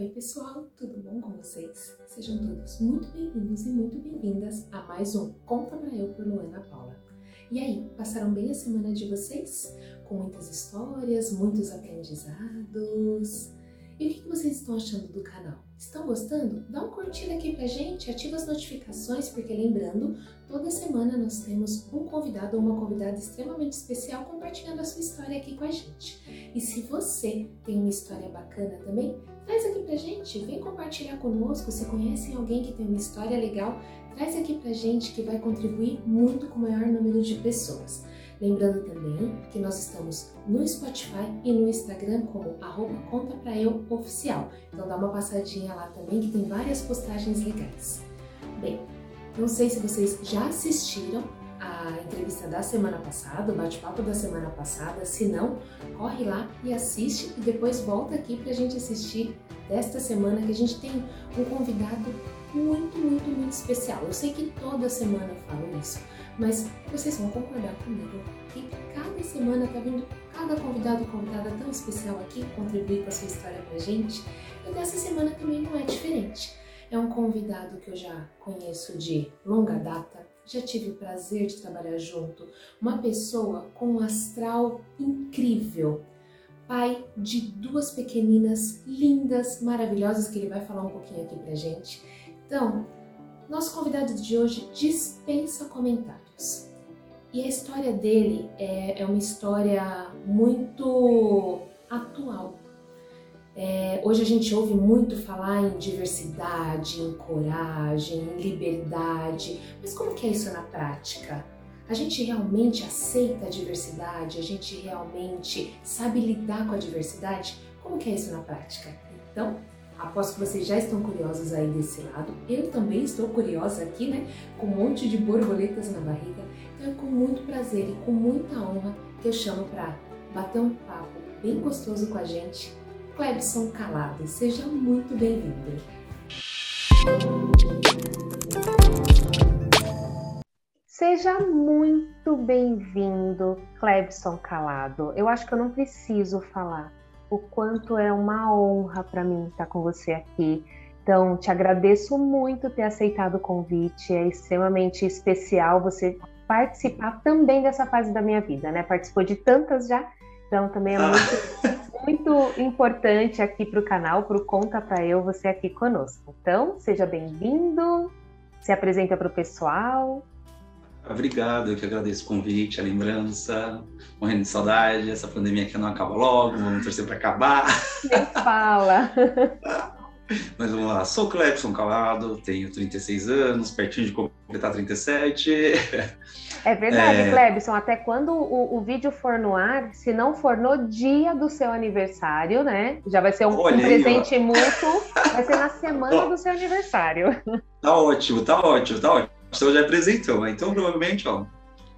Oi, pessoal, tudo bom com vocês? Sejam todos muito bem-vindos e muito bem-vindas a mais um Conta Pra Eu por Luana Paula. E aí, passaram bem a semana de vocês? Com muitas histórias, muitos aprendizados? E o que vocês estão achando do canal? Estão gostando? Dá um curtida aqui pra gente, ativa as notificações, porque lembrando, toda semana nós temos um convidado ou uma convidada extremamente especial compartilhando a sua história aqui com a gente. E se você tem uma história bacana também, traz aqui pra gente, vem compartilhar conosco. Se conhecem alguém que tem uma história legal, traz aqui pra gente que vai contribuir muito com o maior número de pessoas. Lembrando também que nós estamos no Spotify e no Instagram como arroba conta pra eu oficial. Então dá uma passadinha lá também que tem várias postagens legais. Bem, não sei se vocês já assistiram a entrevista da semana passada, o bate-papo da semana passada. Se não, corre lá e assiste e depois volta aqui para a gente assistir desta semana que a gente tem um convidado muito, muito, muito especial. Eu sei que toda semana eu falo isso, mas vocês vão concordar comigo que cada semana tá vindo cada convidado convidada tão especial aqui contribuir com a sua história pra gente. E dessa semana também não é diferente. É um convidado que eu já conheço de longa data, já tive o prazer de trabalhar junto, uma pessoa com um astral incrível, pai de duas pequeninas lindas, maravilhosas, que ele vai falar um pouquinho aqui pra gente. Então, nosso convidado de hoje dispensa comentários. E a história dele é, é uma história muito atual. É, hoje a gente ouve muito falar em diversidade, em coragem, em liberdade, mas como que é isso na prática? A gente realmente aceita a diversidade? A gente realmente sabe lidar com a diversidade? Como que é isso na prática? Então, Aposto que vocês já estão curiosos aí desse lado. Eu também estou curiosa aqui, né? Com um monte de borboletas na barriga. Então é com muito prazer e com muita honra que eu chamo para bater um papo bem gostoso com a gente, Clebson Calado. Seja muito bem-vindo. Seja muito bem-vindo, Clebson Calado. Eu acho que eu não preciso falar o quanto é uma honra para mim estar com você aqui. Então, te agradeço muito ter aceitado o convite. É extremamente especial você participar também dessa fase da minha vida, né? Participou de tantas já, então também é muito, muito importante aqui para o canal, para o Conta para Eu, você aqui conosco. Então, seja bem-vindo, se apresenta para o pessoal. Obrigado, eu que agradeço o convite, a lembrança, morrendo de saudade, essa pandemia que não acaba logo, vamos torcer para acabar. Nem fala. Mas vamos lá, sou Clepson Calado, tenho 36 anos, pertinho de completar 37. É verdade, é... Clebson, até quando o, o, vídeo for no ar, se não for no dia do seu aniversário, né? Já vai ser um, um presente mútuo, vai ser na semana do seu aniversário. Tá ótimo, tá ótimo, tá ótimo. Então já apresentou, então provavelmente, ó,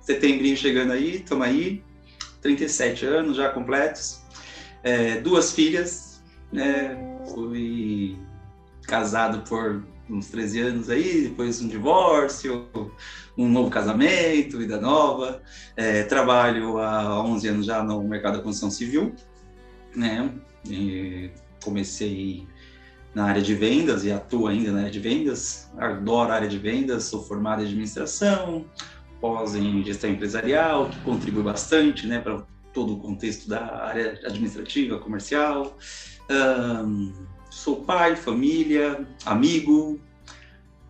setembrinho chegando aí, estamos aí, 37 anos já completos, é, duas filhas, né, fui casado por uns 13 anos aí, depois um divórcio, um novo casamento, vida nova, é, trabalho há 11 anos já no mercado da construção civil, né, e comecei na área de vendas e atuo ainda na área de vendas. Adoro a área de vendas, sou formado em administração, pós em gestão empresarial, que contribui bastante né, para todo o contexto da área administrativa, comercial. Um, sou pai, família, amigo.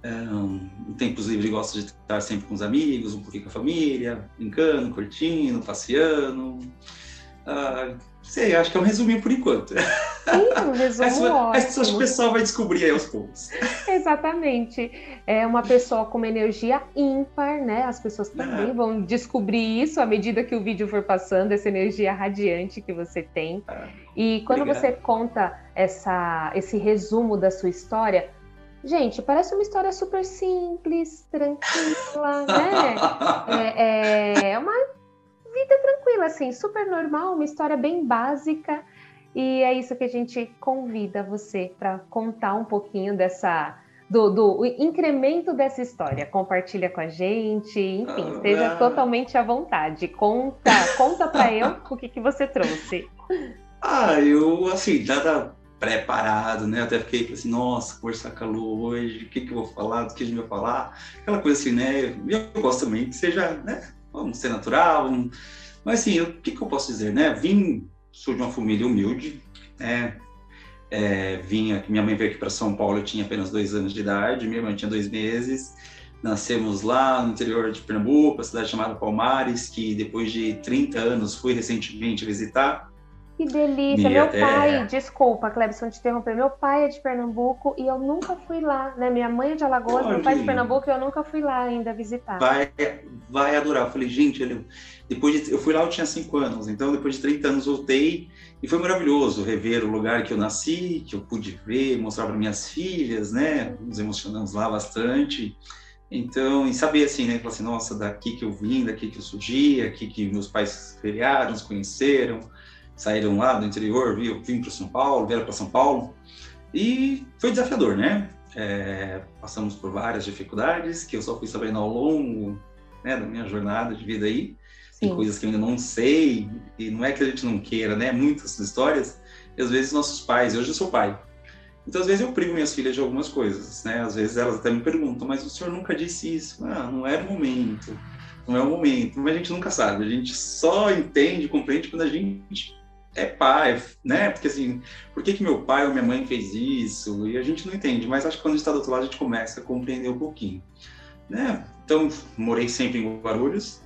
Um, em tempos livres gosto de estar sempre com os amigos, um pouquinho com a família, brincando, curtindo, passeando. Uh, Sei, acho que é um resuminho por enquanto. Sim, um resumo Mas, ótimo. Acho que o pessoal vai descobrir aí aos poucos. Exatamente. É uma pessoa com uma energia ímpar, né? As pessoas também é. vão descobrir isso à medida que o vídeo for passando, essa energia radiante que você tem. É. E quando Obrigado. você conta essa, esse resumo da sua história, Gente, parece uma história super simples, tranquila, né? É, é uma vida tranquila, assim, super normal, uma história bem básica. E é isso que a gente convida você para contar um pouquinho dessa do, do incremento dessa história. Compartilha com a gente, enfim, ah, esteja totalmente à vontade. Conta, conta para eu o que, que você trouxe. Ah, eu, assim, nada preparado, né? Até fiquei assim, nossa, conversar Lu hoje, o que, que eu vou falar, do que a gente vai falar, aquela coisa assim, né? Eu gosto também que seja, né? Vamos ser natural, vamos... mas assim, o que, que eu posso dizer, né? Vim, sou de uma família humilde, né? É, vinha, minha mãe veio aqui para São Paulo, eu tinha apenas dois anos de idade, minha irmã tinha dois meses. Nascemos lá no interior de Pernambuco, a cidade chamada Palmares, que depois de 30 anos fui recentemente visitar. Que delícia! Meu até... pai, desculpa, Clebson, te interromper. Meu pai é de Pernambuco e eu nunca fui lá, né? Minha mãe é de Alagoas, Olha, meu pai é de Pernambuco e eu nunca fui lá ainda visitar. Vai, vai adorar. Eu falei, gente, ele... depois de... eu fui lá, eu tinha 5 anos, então depois de 30 anos voltei e foi maravilhoso rever o lugar que eu nasci, que eu pude ver, mostrar para minhas filhas, né? Nos emocionamos lá bastante. Então, e saber assim, né? Falar assim, nossa, daqui que eu vim, daqui que eu surgi, aqui que meus pais criaram, se conheceram saíram lá do interior, vim, para São Paulo, vieram para São Paulo, e foi desafiador, né? É, passamos por várias dificuldades que eu só fui sabendo ao longo né, da minha jornada de vida aí. Sim. Tem coisas que eu ainda não sei, e não é que a gente não queira, né? Muitas histórias, e às vezes nossos pais, hoje eu sou pai, então às vezes eu privo minhas filhas de algumas coisas, né? Às vezes elas até me perguntam, mas o senhor nunca disse isso? Ah, não era o momento, não é o momento, mas a gente nunca sabe, a gente só entende, compreende quando a gente é pai, né? Porque assim, por que, que meu pai ou minha mãe fez isso? E a gente não entende, mas acho que quando a gente está do outro lado a gente começa a compreender um pouquinho, né? Então, morei sempre em Guarulhos,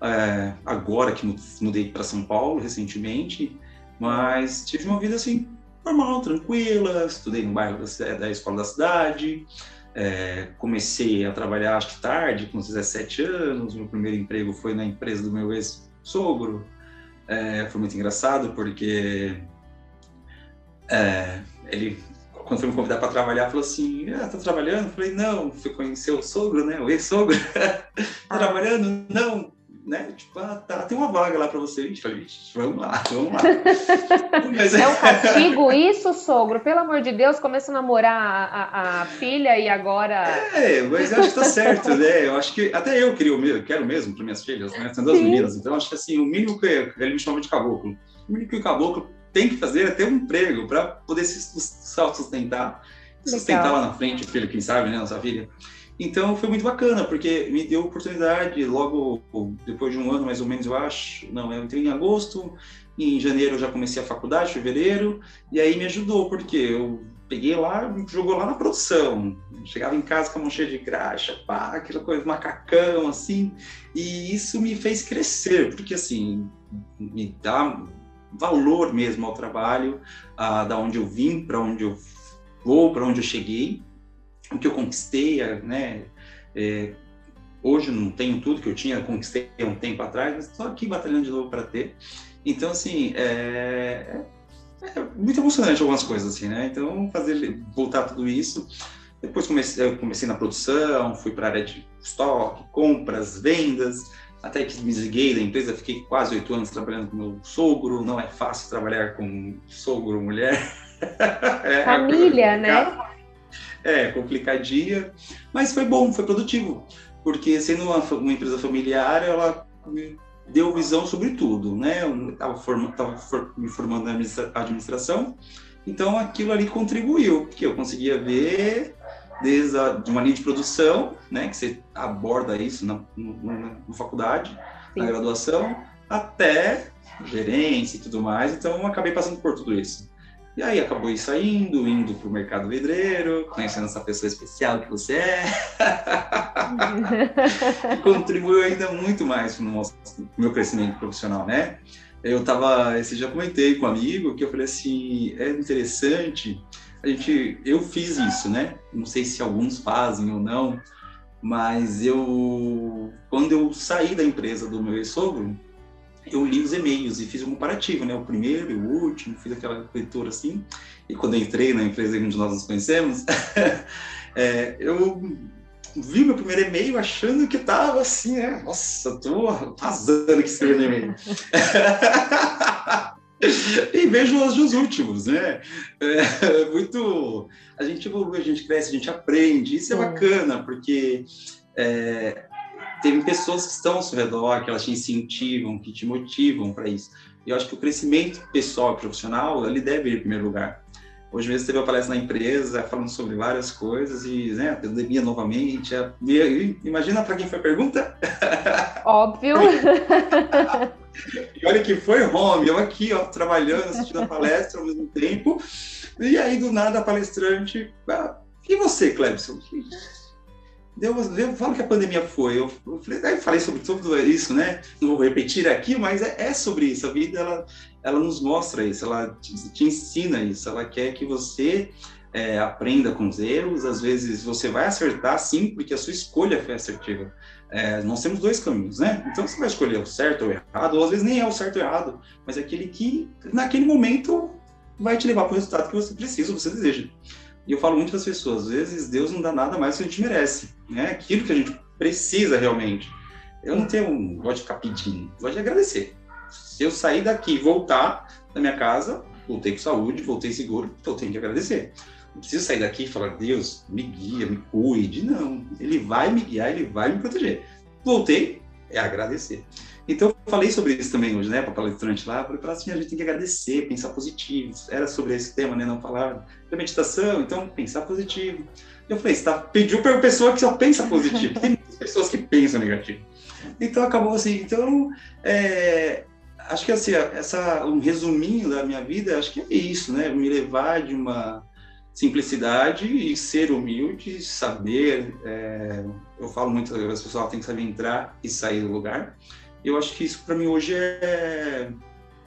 é, agora que mudei para São Paulo recentemente, mas tive uma vida assim, normal, tranquila, estudei no bairro da, da escola da cidade, é, comecei a trabalhar acho que tarde, com 17 anos, meu primeiro emprego foi na empresa do meu ex-sogro, é, foi muito engraçado porque é, ele, quando foi me convidar para trabalhar, falou assim: Ah, tá trabalhando? Eu falei: Não, fui conhecer o sogro, né? O ex-sogro. tá ah. trabalhando? Não né? Tipo, ah, tá, tem uma vaga lá para você. Falei, vamos lá, vamos lá. Mas, é um castigo isso, sogro? Pelo amor de Deus, começa a namorar a, a, filha e agora... É, mas eu acho que tá certo, né? Eu acho que até eu queria o mesmo, quero mesmo para minnas filhas, né? São duas Sim. meninas, então acho que assim, o mínimo que ele me chama de caboclo, o mínimo que o caboclo tem que fazer é ter um emprego para poder se sustentar, sustentar lá na frente o filho, quem sabe, né, nossa filha. Então foi muito bacana, porque me deu oportunidade, logo depois de um ano mais ou menos, eu acho, não, eu entrei em agosto, em janeiro eu já comecei a faculdade, fevereiro, e aí me ajudou, porque eu peguei lá, jogou lá na produção, chegava em casa com a mão cheia de graxa, pá, aquela coisa, macacão, assim, e isso me fez crescer, porque assim, me dá valor mesmo ao trabalho, a, da onde eu vim, para onde eu vou, para onde eu cheguei, o que eu conquistei, né? É, hoje não tenho tudo que eu tinha, conquistei há um tempo atrás, mas estou aqui batalhando de novo para ter. Então, assim, é, é, é, muito emocionante algumas coisas, assim, né? Então, fazer, voltar tudo isso. Depois comecei, eu comecei na produção, fui para a área de estoque, compras, vendas, até que me desliguei da empresa, fiquei quase oito anos trabalhando com meu sogro, não é fácil trabalhar com sogro, mulher. é, Família, né? É, complicadinha, mas foi bom, foi produtivo, porque sendo uma, uma empresa familiar, ela me deu visão sobre tudo, né? Eu estava me formando na administração, então aquilo ali contribuiu, porque eu conseguia ver desde a, de uma linha de produção, né, que você aborda isso na, na, na faculdade, Sim. na graduação, até gerência e tudo mais, então acabei passando por tudo isso. E aí acabou ir saindo, indo para o mercado vidreiro, conhecendo essa pessoa especial que você é. e contribuiu ainda muito mais para o meu crescimento profissional, né? Eu tava, esse já comentei com um amigo que eu falei assim, é interessante, a gente, eu fiz isso, né? Não sei se alguns fazem ou não, mas eu, quando eu saí da empresa do meu ex-sogro, eu li os e-mails e fiz um comparativo, né? O primeiro e o último, fiz aquela leitura assim. E quando eu entrei na empresa onde nós nos conhecemos, é, eu vi meu primeiro e-mail achando que tava assim, né? Nossa, tô arrasando que escrevendo e-mail. e vejo os dos últimos, né? É, muito. A gente evolui, a gente cresce, a gente aprende. Isso é bacana, porque é, tem pessoas que estão ao seu redor, que elas te incentivam, que te motivam para isso. E eu acho que o crescimento pessoal e profissional, ele deve ir em primeiro lugar. Hoje mesmo teve uma palestra na empresa falando sobre várias coisas e, né, a pandemia novamente. A... Imagina para quem foi a pergunta? Óbvio. e olha que foi home, eu aqui, ó, trabalhando, assistindo a palestra ao mesmo tempo. E aí, do nada, a palestrante. Ah, e você, Clebson? Deu, eu falo que a pandemia foi. Eu, eu falei, falei sobre tudo isso, né? Não vou repetir aqui, mas é, é, sobre isso. A vida ela, ela nos mostra isso, ela te, te ensina isso. Ela quer que você é, aprenda com os erros. Às vezes você vai acertar, sim, porque a sua escolha foi assertiva. É, nós temos dois caminhos, né? Então você vai escolher o certo ou errado, ou às vezes nem é o certo ou errado, mas é aquele que naquele momento vai te levar para o resultado que você precisa, você deseja. E eu falo muito para as pessoas, às vezes Deus não dá nada mais do que a gente merece, né? Aquilo que a gente precisa realmente. Eu não tenho um gosto de ficar pedindo, gosto de agradecer. Se eu sair daqui e voltar da minha casa, voltei com saúde, voltei seguro, então eu tenho que agradecer. Não preciso sair daqui e falar, Deus, me guia, me cuide. Não, ele vai me guiar, ele vai me proteger. Voltei, é agradecer. Então, eu falei sobre isso também hoje, né, para palestrante lá. Falei para assim, a gente tem que agradecer, pensar positivo. Era sobre esse tema, né, não falar da meditação, então, pensar positivo. Eu falei, você tá, pediu para uma pessoa que só pensa positivo. Tem muitas pessoas que pensam negativo. Então, acabou assim. Então, é, acho que assim, essa, um resuminho da minha vida, acho que é isso, né, me levar de uma simplicidade e ser humilde, saber. É, eu falo muito, as pessoas têm que saber entrar e sair do lugar. Eu acho que isso para mim hoje é,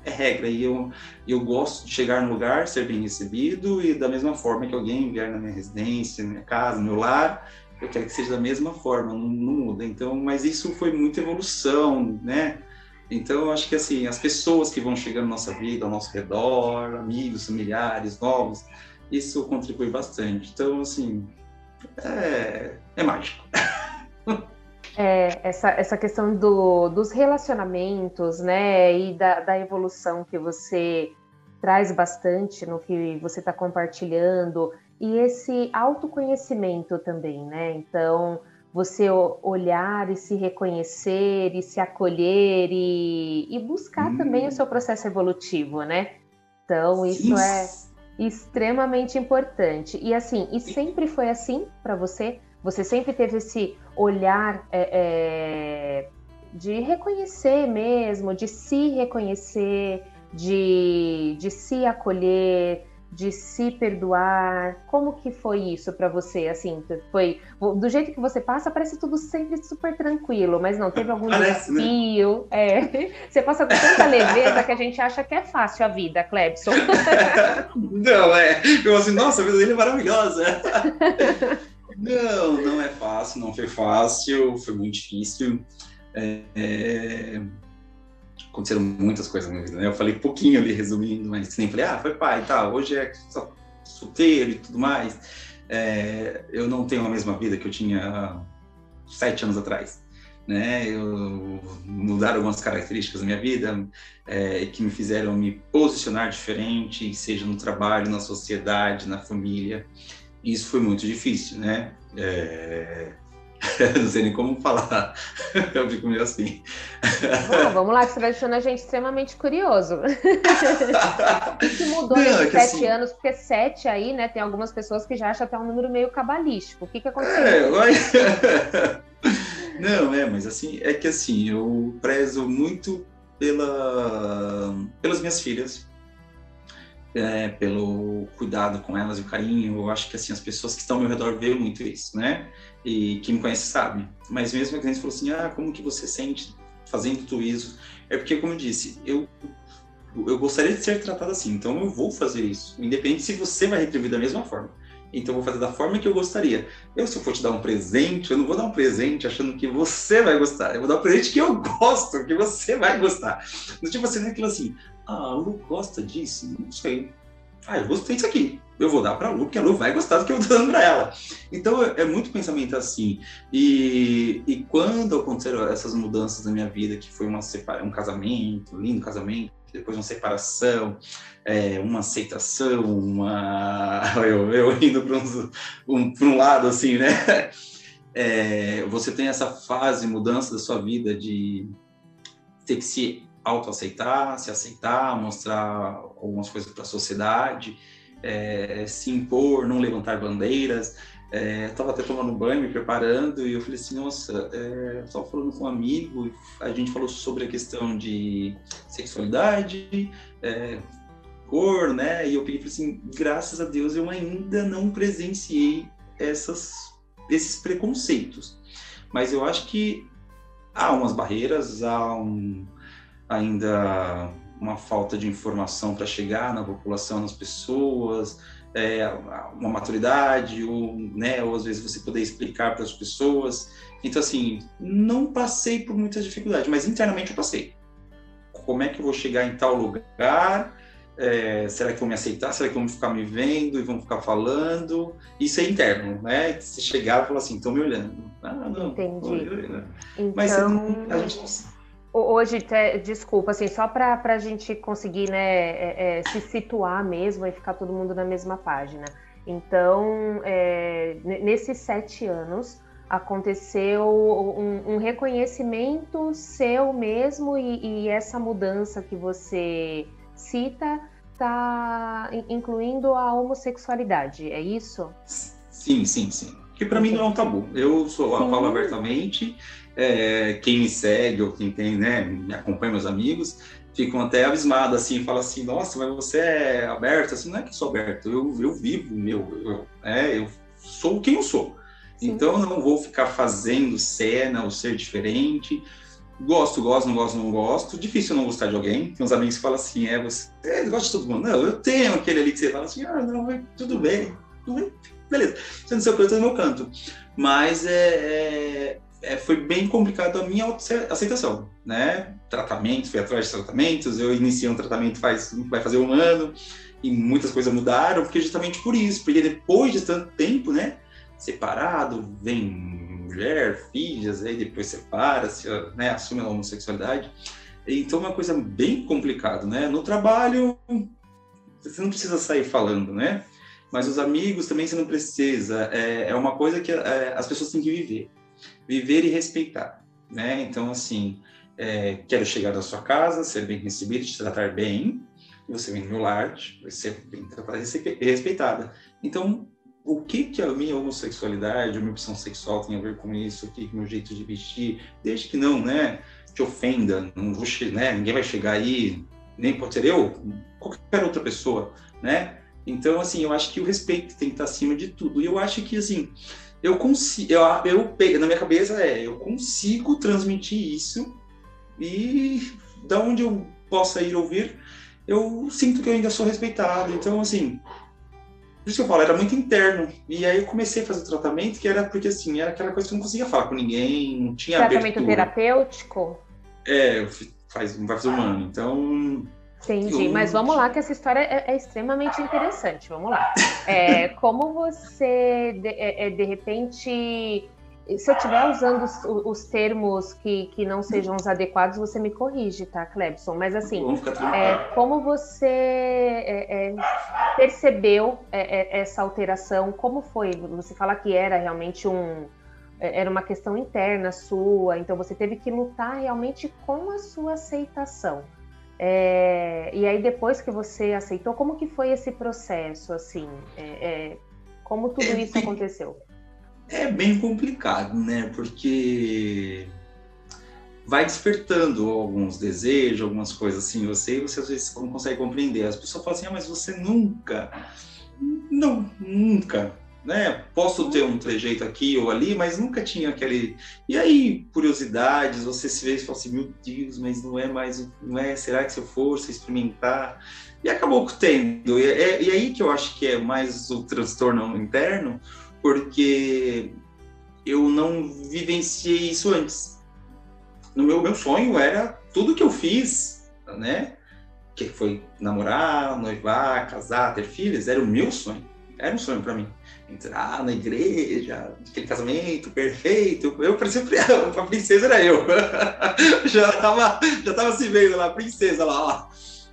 é regra e eu, eu gosto de chegar no lugar, ser bem recebido e da mesma forma que alguém vier na minha residência, na minha casa, no meu lar, eu quero que seja da mesma forma, não, não muda. Então, mas isso foi muita evolução, né? Então, eu acho que assim, as pessoas que vão chegando na nossa vida, ao nosso redor, amigos, familiares, novos, isso contribui bastante. Então, assim, é, é mágico. É, essa, essa questão do, dos relacionamentos, né, e da, da evolução que você traz bastante no que você está compartilhando, e esse autoconhecimento também, né? Então, você olhar e se reconhecer e se acolher e, e buscar hum. também o seu processo evolutivo, né? Então, isso, isso é extremamente importante. E assim, e sempre foi assim para você? Você sempre teve esse olhar é, é, de reconhecer mesmo, de se reconhecer, de, de se acolher, de se perdoar. Como que foi isso para você? Assim, foi do jeito que você passa, parece tudo sempre super tranquilo, mas não teve algum parece, né? desafio. Né? É. Você passa com tanta leveza que a gente acha que é fácil a vida, Clebson. não, é. Eu assim, nossa, a vida dele é maravilhosa. Não, não é fácil, não foi fácil, foi muito difícil. É, é, aconteceram muitas coisas na minha vida, né? Eu falei pouquinho ali, resumindo, mas nem falei, ah, foi pai tal, hoje é só solteiro e tudo mais. É, eu não tenho a mesma vida que eu tinha sete anos atrás. Né, eu mudaram algumas características da minha vida é, que me fizeram me posicionar diferente, seja no trabalho, na sociedade, na família isso foi muito difícil, né? É... não sei nem como falar, eu fico meio assim. Bom, vamos lá, vai deixando a gente extremamente curioso. o que mudou não, nesses é sete assim... anos? Porque sete aí, né, tem algumas pessoas que já acham até um número meio cabalístico. O que, que aconteceu? É, mas... não, é, mas assim, é que assim, eu prezo muito pela, pelas minhas filhas, é, pelo cuidado com elas e o carinho. Eu acho que assim as pessoas que estão ao meu redor veem muito isso, né? E quem me conhece sabe. Mas mesmo a gente falou assim, ah, como que você sente fazendo tudo isso? É porque, como eu disse, eu eu gostaria de ser tratado assim, então eu vou fazer isso, independente se você vai retribuir da mesma forma. Então eu vou fazer da forma que eu gostaria. Eu, se eu for te dar um presente, eu não vou dar um presente achando que você vai gostar. Eu vou dar um presente que eu gosto, que você vai gostar. Tipo assim, não é aquilo assim, a Lu gosta disso? Não sei. Ah, eu gostei disso aqui. Eu vou dar para a Lu, porque a Lu vai gostar do que eu estou dando para ela. Então, é, é, muito pensamento assim. E, e quando aconteceram essas mudanças na minha vida, que foi uma separa um casamento, um lindo casamento, depois uma separação, é, uma aceitação, uma... eu, eu indo para um, um, um lado assim, né? É, você tem essa fase, mudança da sua vida de ter que se autoaceitar, se aceitar, mostrar algumas coisas para a sociedade. é, se impor, não levantar bandeiras. É, estava até tomando banho, me preparando, e eu falei assim, nossa, é, estava falando com um amigo, a gente falou sobre a questão de sexualidade, é, cor, né? E eu peguei assim, graças a Deus eu ainda não presenciei essas, esses preconceitos. Mas eu acho que há umas barreiras, há um, ainda uma falta de informação para chegar na população, nas pessoas, é, uma maturidade, ou, né, ou às vezes você poder explicar para as pessoas. Então, assim, não passei por muitas dificuldades, mas internamente eu passei. Como é que eu vou chegar em tal lugar? É, será que vão me aceitar? Será que vão ficar me vendo e vão ficar falando? Isso é interno, né? Se chegar e falar assim, estão me olhando. Ah, não. Entendi. Então... Mas a gente Hoje, desculpa, assim, só para a gente conseguir né, é, é, se situar mesmo e ficar todo mundo na mesma página. Então, é, nesses sete anos, aconteceu um, um reconhecimento seu mesmo e, e, essa mudança que você cita está incluindo a homossexualidade, é isso? Sim, sim, sim. Que para mim não é um tabu. Eu sou, eu falo abertamente é, quem me segue ou quem tem, né, me acompanha, meus amigos, ficam até abismados, assim, falam assim, nossa, mas você é aberto? Assim, não é que sou aberto, eu, eu vivo meu, eu, é, eu sou quem eu sou. Sim. Então, eu não vou ficar fazendo cena ou ser diferente. Gosto, gosto, não gosto, não gosto. Difícil não gostar de alguém. Tem uns amigos que falam assim, é, você é, gosta de todo mundo. Não, eu tenho aquele ali que você fala assim, ah, não, tudo bem, tudo bem, beleza. Você não sei o que, eu tô no meu canto. Mas é, é é, foi bem complicado a minha aceitação, né? Tratamentos, fui atrás de tratamentos, eu iniciei um tratamento faz, vai fazer um ano, e muitas coisas mudaram, porque justamente por isso, porque depois de tanto tempo, né? Separado, vem mulher, filhas, aí depois separa, se, né, assume a homossexualidade. Então é uma coisa bem complicada, né? No trabalho, você não precisa sair falando, né? Mas os amigos também você não precisa. É, é uma coisa que é, as pessoas têm que viver viver e respeitar, né? Então, assim, é, quero chegar na sua casa, ser bem recebido, te tratar bem, você vem no meu lar, vai ser bem tratada e respeitada. Então, o que que a minha homossexualidade, a minha opção sexual tem a ver com isso? O que que meu jeito de vestir? Desde que não, né, te ofenda, não vou, né, ninguém vai chegar aí, nem pode ser eu, qualquer outra pessoa, né? Então, assim, eu acho que o respeito tem que estar acima de tudo. E eu acho que, assim, eu consigo, eu, eu, na minha cabeça é, eu consigo transmitir isso e da onde eu possa ir ouvir, eu sinto que eu ainda sou respeitado. Então, assim, por isso que eu falo, era muito interno. E aí eu comecei a fazer o tratamento, que era porque, assim, era aquela coisa que eu não conseguia falar com ninguém, não tinha Tratamento abertura. terapêutico? É, faz, vai fazer um ano. Então, Entendi, mas vamos lá, que essa história é, é extremamente interessante. Vamos lá. É, como você, de, é, é, de, repente, se eu estiver usando os, os, termos que, que não sejam os adequados, você me corrige, tá, Clebson? Mas assim, é, como você é, percebeu essa alteração? Como foi? Você fala que era realmente um era uma questão interna sua, então você teve que lutar realmente com a sua aceitação. É, e aí depois que você aceitou, como que foi esse processo, assim? É, é, como tudo é isso bem, aconteceu? É bem complicado, né? Porque vai despertando alguns desejos, algumas coisas assim, você e você às vezes não consegue compreender. As pessoas falam assim, ah, mas você nunca, não, nunca né? Posso ter um trejeito aqui ou ali, mas nunca tinha aquele. E aí, curiosidades, você se vê e fala assim, meu Deus, mas não é mais, não é? Será que se eu fosse experimentar? E acabou tendo. E é, e aí que eu acho que é mais o transtorno interno, porque eu não vivenciei isso antes. No meu, meu sonho era tudo que eu fiz, né? Que foi namorar, noivar, casar, ter filhos, era o meu sonho. Era um sonho para mim entrar na igreja, aquele casamento perfeito. Eu parecia a princesa era eu. já tava, já tava se vendo lá, princesa lá.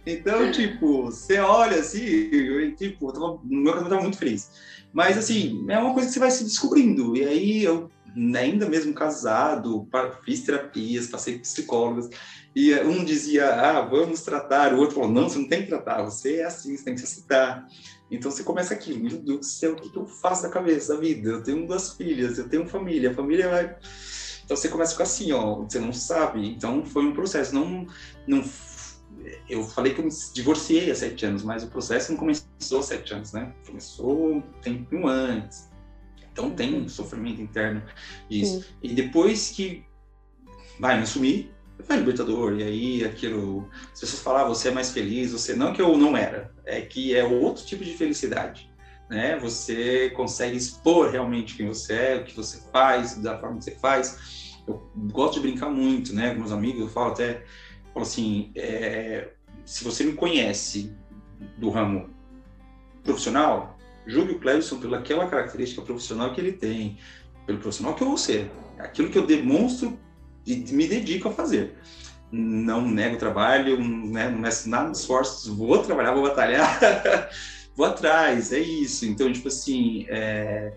Então, tipo, você olha assim, eu, tipo, eu tava, meu casamento tava muito feliz. Mas assim, é uma coisa que você vai se descobrindo. E aí eu ainda mesmo casado, fiz terapias, passei psicólogos, e um dizia, ah, vamos tratar, o outro falou, não, você não tem que tratar, você é assim, você tem que se aceitar. Então você começa aqui, meu Deus do céu, o que, que eu faço da cabeça, da vida? Eu tenho duas filhas, eu tenho família, a família vai... Então você começa a ficar assim, ó, você não sabe. Então foi um processo, não, não eu falei que eu me divorciei há sete anos, mas o processo não começou há sete anos, né? Começou um tempo antes. Então tem um sofrimento interno disso. Sim. E depois que vai me assumir, vai libertador, e aí aquilo, as pessoas falam, ah, você é mais feliz, você não que eu não era, é que é outro tipo de felicidade, né? Você consegue expor realmente quem você é, o que você faz, da forma que você faz. Eu gosto de brincar muito, né? Com meus amigos, eu falo até, falo assim, é, se você me conhece do ramo profissional, julgue o Clebson pelaquela característica profissional que ele tem, pelo profissional que eu vou ser, aquilo que eu demonstro e me dedico a fazer. Não nego trabalho, né, não meço nada de esforços, vou trabalhar, vou batalhar, vou atrás, é isso. Então, tipo assim, é...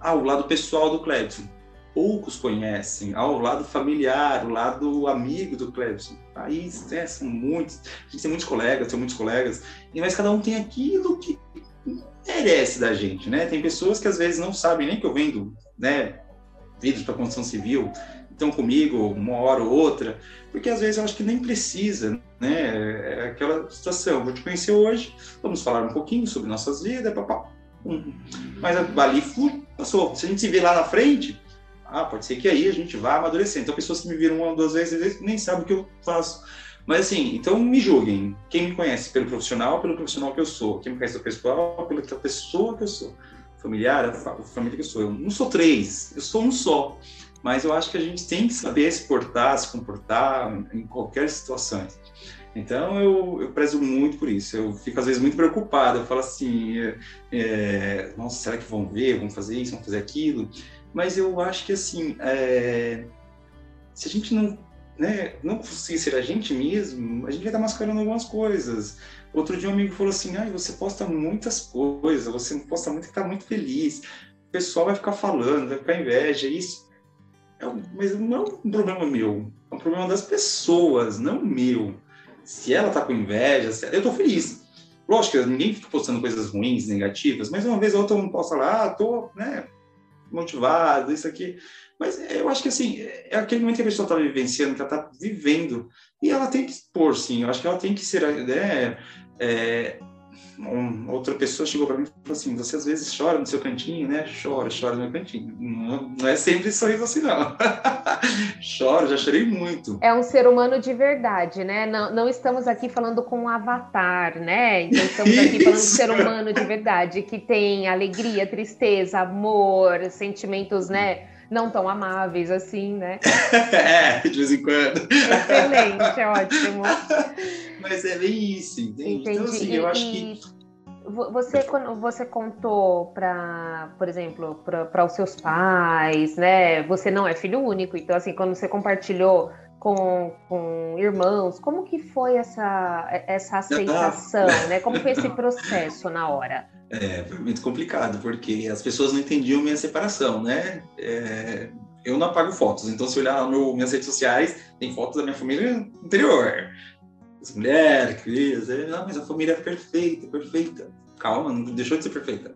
ah, o lado pessoal do Clebson, poucos conhecem, ao lado familiar, o lado amigo do Clebson. Aí é, são muitos, a gente tem muitos colegas, tem muitos colegas, mas cada um tem aquilo que merece da gente, né? Tem pessoas que às vezes não sabem nem que eu vendo, né, vídeos para construção civil, estão comigo uma hora ou outra, porque às vezes eu acho que nem precisa, né? É aquela situação, vou te conhecer hoje, vamos falar um pouquinho sobre nossas vidas, papá. Mas ali passou. Se a gente se vê lá na frente, ah, pode ser que aí a gente vá amadurecendo. Então, pessoas que me viram uma ou duas vezes, nem sabem o que eu faço. Mas assim, então me julguem. Quem me conhece pelo profissional, pelo profissional que eu sou. Quem me conhece pelo pessoal, pela pessoa que eu sou. Familiar, a família que eu sou. Eu não sou três, eu sou um só. Mas eu acho que a gente tem que saber se portar, se comportar em qualquer situação. Então eu, eu prezo muito por isso. Eu fico às vezes muito preocupado. Eu falo assim, é, é, nossa, será que vão ver? Vão fazer isso? Vão fazer aquilo? Mas eu acho que assim, é, se a gente não né, não conseguir ser a gente mesmo, a gente vai estar mascarando algumas coisas. Outro dia um amigo falou assim, ah, você posta muitas coisas, você posta muito que está muito feliz, o pessoal vai ficar falando, vai ficar inveja, isso. É mas não é um problema meu, é um problema das pessoas, não meu. Se ela está com inveja, eu estou feliz. Lógico que ninguém fica postando coisas ruins, negativas, mas uma vez ou outra um posta lá, ah, tô, né, motivado, isso aqui. Mas eu acho que, assim, é aquele momento que a pessoa está vivenciando, que ela está vivendo, e ela tem que expor, sim. Eu acho que ela tem que ser. Né, é, um, outra pessoa chegou para mim e falou assim: Você às vezes chora no seu cantinho, né? Chora, chora no meu cantinho. Não, não é sempre sorriso assim, não. Choro, já chorei muito. É um ser humano de verdade, né? Não, não estamos aqui falando com um avatar, né? Então estamos aqui falando de ser humano de verdade, que tem alegria, tristeza, amor, sentimentos, né? Não tão amáveis assim, né? é, de vez em quando. Excelente, ótimo. Mas é bem isso, entende? Entendi. Então, assim, eu acho que. Você, quando você contou para, por exemplo, para os seus pais, né? Você não é filho único, então assim, quando você compartilhou com, com irmãos, como que foi essa, essa aceitação, né? Como foi esse processo na hora? É, foi muito complicado, porque as pessoas não entendiam minha separação, né? É, eu não apago fotos, então se olhar nas minhas redes sociais, tem fotos da minha família interior. As mulheres, crianças, ah, mas a família é perfeita, perfeita. Calma, não deixou de ser perfeita.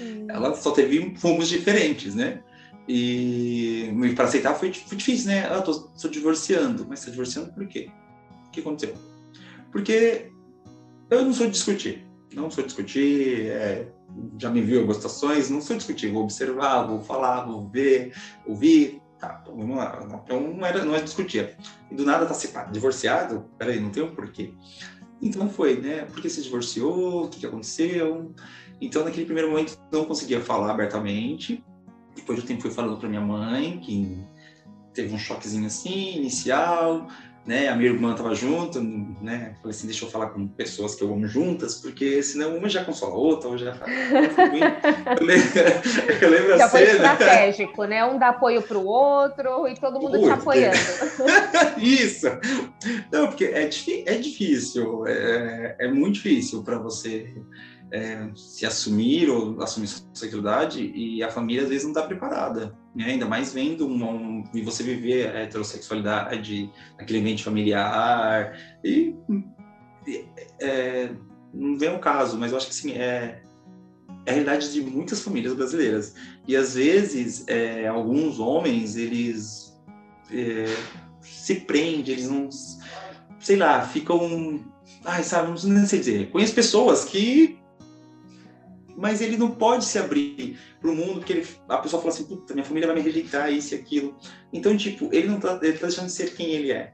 Hum. Ela só teve fumos diferentes, né? E para aceitar foi, foi, difícil, né? Ah, tô, tô divorciando. Mas tá divorciando por quê? O que aconteceu? Porque eu não sou de discutir não sou discutir, é, já me viu algumas não sou discutir, vou observar, vou falar, vou ver, ouvir, tá, então vamos lá. Então não era, não é discutir. E do nada tá separado, divorciado, peraí, não tem um porquê. Então foi, né? Por que se divorciou? O que, que aconteceu? Então naquele primeiro momento não conseguia falar abertamente. Depois do tempo fui falando para minha mãe que teve um choquezinho assim, inicial né? A minha irmã estava junto, né? Falei assim, deixa eu falar com pessoas que eu amo juntas, porque senão uma já consola a outra, outra já fala. eu lembro, eu lembro já foi estratégico, né? Um dá apoio para o outro e todo mundo te apoiando. Isso. Não, porque é, é difícil, é, é muito difícil para você é, se assumir ou assumir sua sexualidade e a família às vezes não está preparada, né? ainda mais vendo um, e você viver a heterossexualidade naquele ambiente familiar e, e é, não vem o caso, mas eu acho que sim é, é a realidade de muitas famílias brasileiras e às vezes é, alguns homens eles é, se prendem, eles não sei lá, ficam ai, sabe, não sei dizer. Conheço pessoas que mas ele não pode se abrir para o mundo, porque ele, a pessoa fala assim, puta, minha família vai me rejeitar, isso e aquilo. Então, tipo, ele não tá, ele tá deixando de ser quem ele é.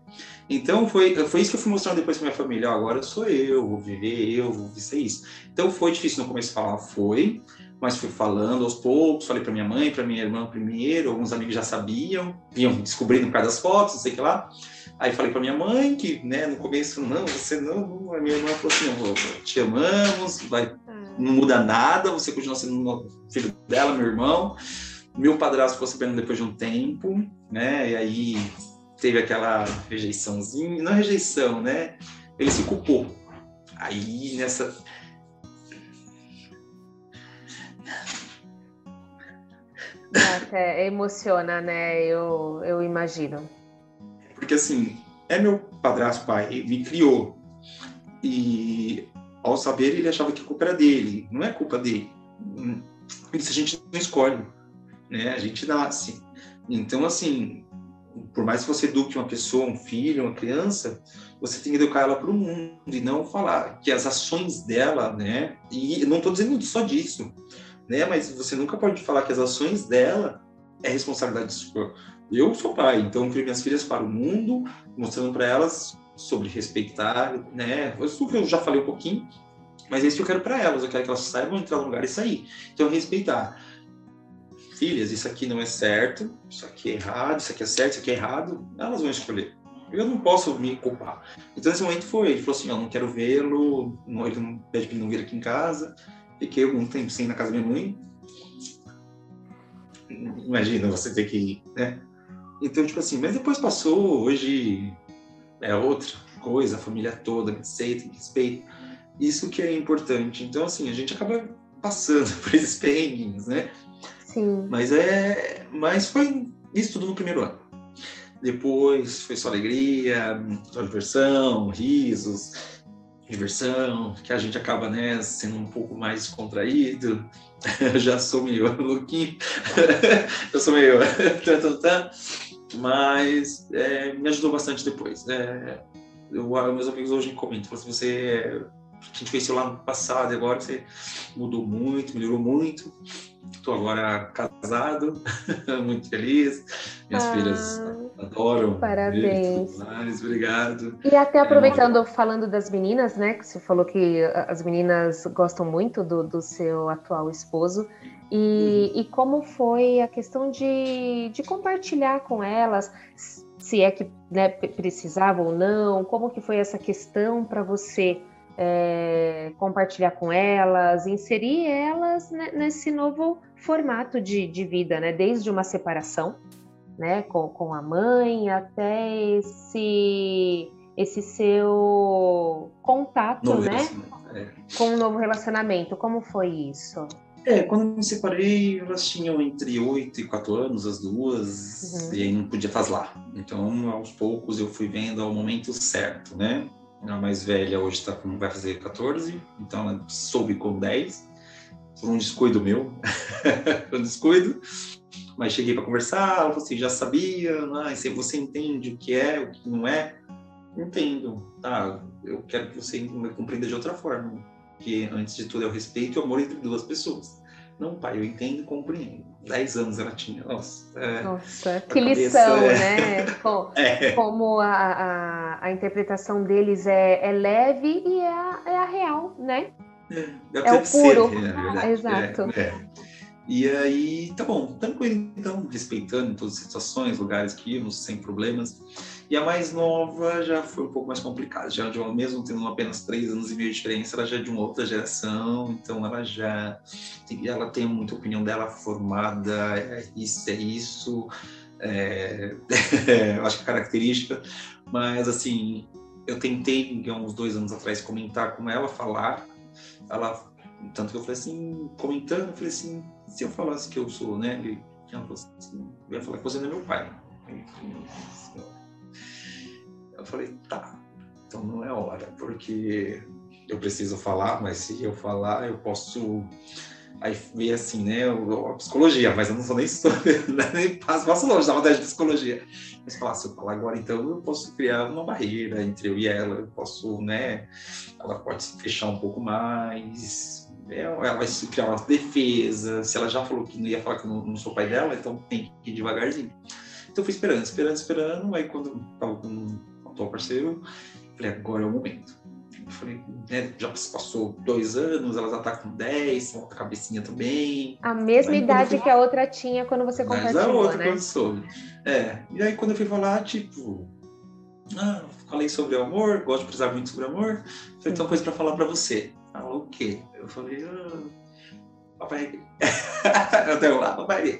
Então, foi, foi isso que eu fui mostrando depois para minha família, oh, agora sou eu, vou viver eu, vou ser isso. Então, foi difícil no começo falar, foi, mas fui falando aos poucos, falei para minha mãe, para minha irmã primeiro, alguns amigos já sabiam, vinham descobrindo por causa das fotos, não sei o que lá. Aí falei para minha mãe que, né, no começo, não, você não. a minha irmã falou assim, te amamos, vai não muda nada, você continua sendo filho dela, meu irmão. Meu padrasto ficou sabendo depois de um tempo, né? E aí teve aquela rejeiçãozinha, não rejeição, né? Ele se culpou. Aí nessa. Até emociona, né? Eu, eu imagino. Porque assim, é meu padrasto pai, me criou. E ao saber, ele achava que a culpa era dele. Não é culpa dele. Isso a gente não escolhe, né? A gente nasce. Então, assim, por mais que você eduque uma pessoa, um filho, uma criança, você tem que educar ela para o mundo e não falar que as ações dela, né? E não estou dizendo só disso, né? Mas você nunca pode falar que as ações dela é responsabilidade sua. Eu sou pai, então eu crio minhas filhas para o mundo, mostrando para elas sobre respeitar, né? Isso que eu já falei um pouquinho, mas é isso que eu quero para elas. Eu quero que elas saibam entrar no lugar e sair. Então, respeitar. Filhas, isso aqui não é certo, isso aqui é errado, isso aqui é certo, isso aqui é errado. Elas vão escolher. Eu não posso me culpar. Então, nesse momento foi. Ele falou assim: Eu não quero vê-lo. Ele não pede para não vir aqui em casa. Fiquei algum tempo sem ir na casa da minha mãe. Imagina você ter que ir, né? Então, tipo assim, mas depois passou. Hoje é outra coisa, a família toda me aceita, me respeita. Isso que é importante. Então, assim, a gente acaba passando por esses perrenguinhos, né? Sim. Mas é, mas foi isso tudo no primeiro ano. Depois foi só alegria, só diversão, risos, diversão, que a gente acaba, né, sendo um pouco mais contraído. Já sou meio louquinho, eu sou meio mas é, me ajudou bastante depois. É, eu, meus amigos hoje me comentam, se você a gente conheceu lá no passado agora você mudou muito, melhorou muito. Estou agora casado, muito feliz. Minhas ah, filhas adoram. Parabéns. Mais, obrigado. E até aproveitando, é, falando das meninas, né? Que você falou que as meninas gostam muito do, do seu atual esposo. E, uhum. e como foi a questão de, de compartilhar com elas, se é que né, precisava ou não, como que foi essa questão para você é, compartilhar com elas, inserir elas nesse novo formato de, de vida, né? Desde uma separação, né, com, com a mãe, até esse esse seu contato, novo né, é. com um novo relacionamento. Como foi isso? É, quando me separei, elas tinham entre 8 e 4 anos, as duas, uhum. e aí não podia fazer lá. Então, aos poucos, eu fui vendo ao momento certo, né? A mais velha hoje tá com, vai fazer 14, então ela soube com 10, por um descuido meu, um descuido. Mas cheguei para conversar, falou assim, já sabia, ah, se você entende o que é, o que não é, entendo, tá? Eu quero que você me compreenda de outra forma que antes de tudo é o respeito e o amor entre duas pessoas. Não, pai, eu entendo e compreendo. Dez anos ela tinha. Nossa, é, Nossa que lição, é... né? Como, é. como a, a, a, interpretação deles é, é leve e é a, é a real, né? É, é, o puro. Ser, ah, exato. E aí, tá bom, tranquilo então, respeitando todas as situações, lugares que íamos, sem problemas. E a mais nova já foi um pouco mais complicada, já de uma, mesmo tendo apenas três anos e meio de diferença, ela já é de uma outra geração, então ela já ela tem muita opinião dela formada, é, isso é isso, é, é, acho que é característica, mas assim, eu tentei, há uns dois anos atrás, comentar com ela, falar, ela Tanto que eu falei assim, comentando, eu falei assim, se eu falasse que eu sou, né? Ele, assim, eu ia falar que você não é meu pai. Eu falei, tá, então não é hora, porque eu preciso falar, mas se eu falar, eu posso aí ver assim, né, a psicologia, mas eu não sou nem nem passo, longe da matéria de psicologia. Mas falar, se eu falar agora, então eu posso criar uma barreira entre eu e ela, eu posso, né, ela pode se fechar um pouco mais, né, ela vai criar uma defesa, se ela já falou que não ia falar que eu não, sou pai dela, então tem que ir devagarzinho. Então eu fui esperando, esperando, esperando, aí quando eu tava com atual parceiro, falei, agora é o momento eu falei, né, já passou dois anos, ela já tá com 10, com a cabecinha também. A mesma aí, idade fui... que a outra tinha quando você compartilhou, Mas a outra né? quando soube. É, e aí quando eu fui falar, tipo, ah, falei sobre amor, gosto de precisar muito sobre amor, falei, então coisa para falar para você. Ah, o quê? Eu falei, ah, papai Até lá, papai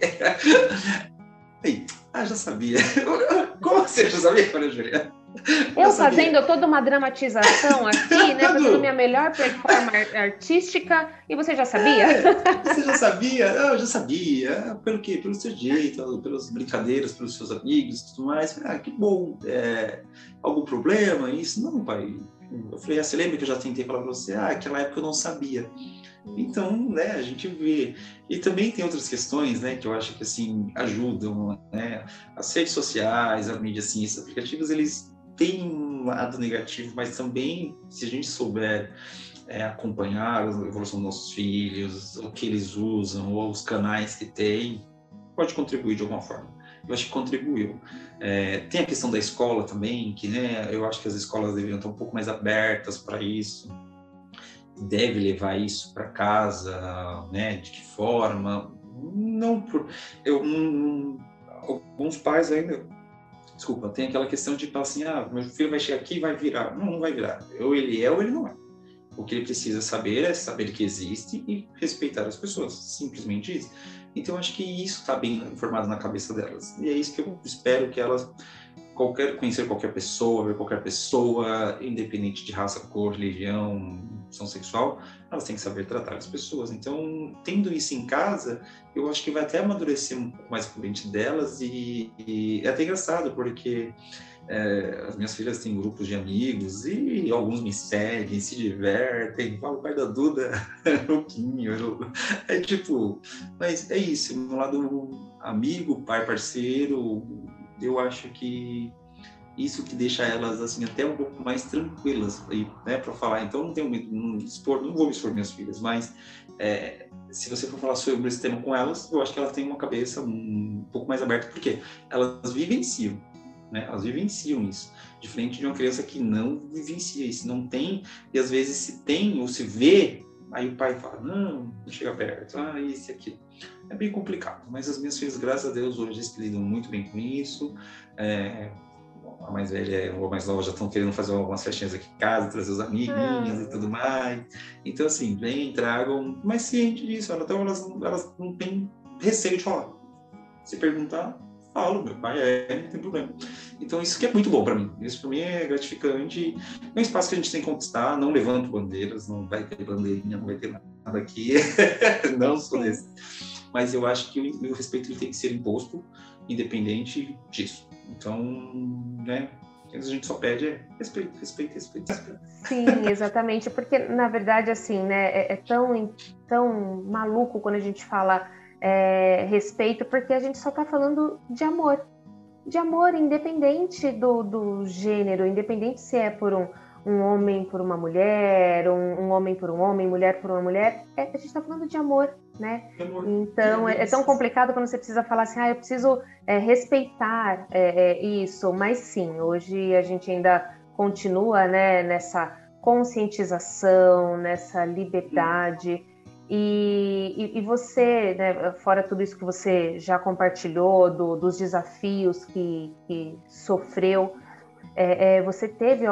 Aí, ah, já sabia. Como você já sabia, Maria Juliana? Eu fazendo toda uma dramatização aqui, né? Fazendo minha melhor performance artística, e você já sabia? É, você já sabia? Eu já sabia. Pelo quê? Pelo seu jeito, pelas brincadeiras, pelos seus amigos e tudo mais. Ah, que bom. É, algum problema? Isso? Não, pai. Eu falei, ah, você lembra que eu já tentei falar pra você? Ah, aquela época eu não sabia. Então, né, a gente vê. E também tem outras questões, né, que eu acho que, assim, ajudam, né? As redes sociais, a mídia, assim, esses aplicativos, eles tem um lado negativo, mas também, se a gente souber é, acompanhar a evolução dos nossos filhos, o que eles usam, ou os canais que tem, pode contribuir de alguma forma. Eu acho que contribuiu. É, tem a questão da escola também, que né, eu acho que as escolas deveriam estar um pouco mais abertas para isso. Deve levar isso para casa, né? De que forma? Não por eu não, alguns pais ainda Desculpa, tem aquela questão de falar assim, ah, meu filho vai chegar aqui e vai virar. Não, não vai virar. Ou ele é ou ele não é. O que ele precisa saber é saber que existe e respeitar as pessoas. Simplesmente isso. Então, acho que isso está bem informado na cabeça delas. E é isso que eu espero que elas qualquer conhecer qualquer pessoa, ver qualquer pessoa, independente de raça, cor, religião, opção sexual, elas têm que saber tratar as pessoas. Então, tendo isso em casa, eu acho que vai até amadurecer um pouco mais a mente delas e, e, é até engraçado porque é, as minhas filhas têm grupos de amigos e alguns me seguem, se divertem, falam, pai da Duda, louquinho, é tipo, mas é isso, no lado amigo, pai, parceiro, eu acho que isso que deixa elas assim até um pouco mais tranquilas né, para falar. Então não tenho não, expor, não vou expor minhas filhas, mas é, se você for falar sobre esse tema com elas, eu acho que elas têm uma cabeça um, pouco mais aberta, porque elas vivenciam, né? Elas vivenciam isso, diferente de uma criança que não vivencia isso, não tem e às vezes se tem ou se vê, aí o pai fala não, não chega perto, ah isso e aquilo. É bem complicado, mas as minhas filhas, graças a Deus, hoje lidam muito bem com isso. É, a mais velha ou a mais nova já estão querendo fazer algumas festinhas aqui em casa, trazer os amiguinhos e tudo mais. Então, assim, vem, tragam, mas ciente disso, então elas, elas não têm receio de falar. Se perguntar, falo, meu pai é, não tem problema. Então, isso que é muito bom para mim. Isso para mim é gratificante. É um espaço que a gente tem que conquistar. Não levanto bandeiras, não vai ter bandeirinha, não vai ter nada aqui. não sou desse mas eu acho que o, o respeito ele tem que ser imposto, independente disso. Então, né, a gente só pede é respeito, respeito, respeito, respeito. Sim, exatamente, porque na verdade, assim, né, é, é tão, tão maluco quando a gente fala é, respeito, porque a gente só está falando de amor, de amor independente do, do gênero, independente se é por um, um homem por uma mulher, um, um, homem por um homem, mulher por uma mulher, é, a gente está falando de amor, né? Amor. Então é, é, tão complicado quando você precisa falar assim, ah, eu preciso é, respeitar é, é, isso, mas sim, hoje a gente ainda continua, né, nessa conscientização, nessa liberdade. E, e, e, você, né, fora tudo isso que você já compartilhou, do, dos desafios que, que sofreu, é, é, você teve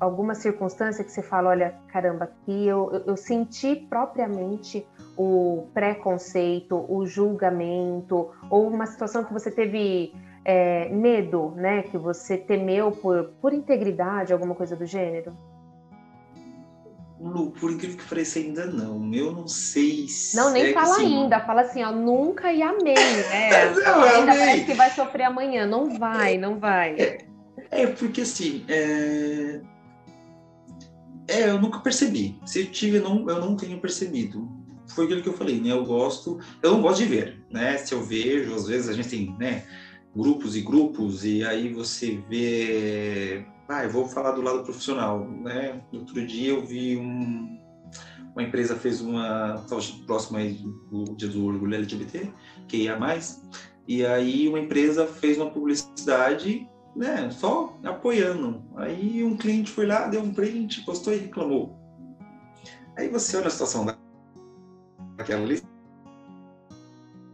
alguma circunstância que você fala, olha, caramba, aqui eu, eu senti propriamente o preconceito, o julgamento, ou uma situação que você teve é, medo, né? Que você temeu por, por integridade, alguma coisa do gênero? Lu, por incrível que pareça, ainda não. Eu não sei se. Não, nem é fala assim, ainda. Fala assim, ó, nunca e amei, né? Não, ainda amei. parece que vai sofrer amanhã. Não vai, não vai. É, porque assim. É... é, eu nunca percebi. Se eu tive, não, eu não tenho percebido. Foi aquilo que eu falei, né? Eu gosto. Eu não gosto de ver, né? Se eu vejo, às vezes a gente tem, né? Grupos e grupos, e aí você vê. Ah, eu vou falar do lado profissional, né? Outro dia eu vi um, uma empresa fez uma próximo aí do Dia do Orgulho LGBT, que ia mais, e aí uma empresa fez uma publicidade, né? Só apoiando. Aí um cliente foi lá, deu um print, postou e reclamou. Aí você olha a situação da- daquela ali,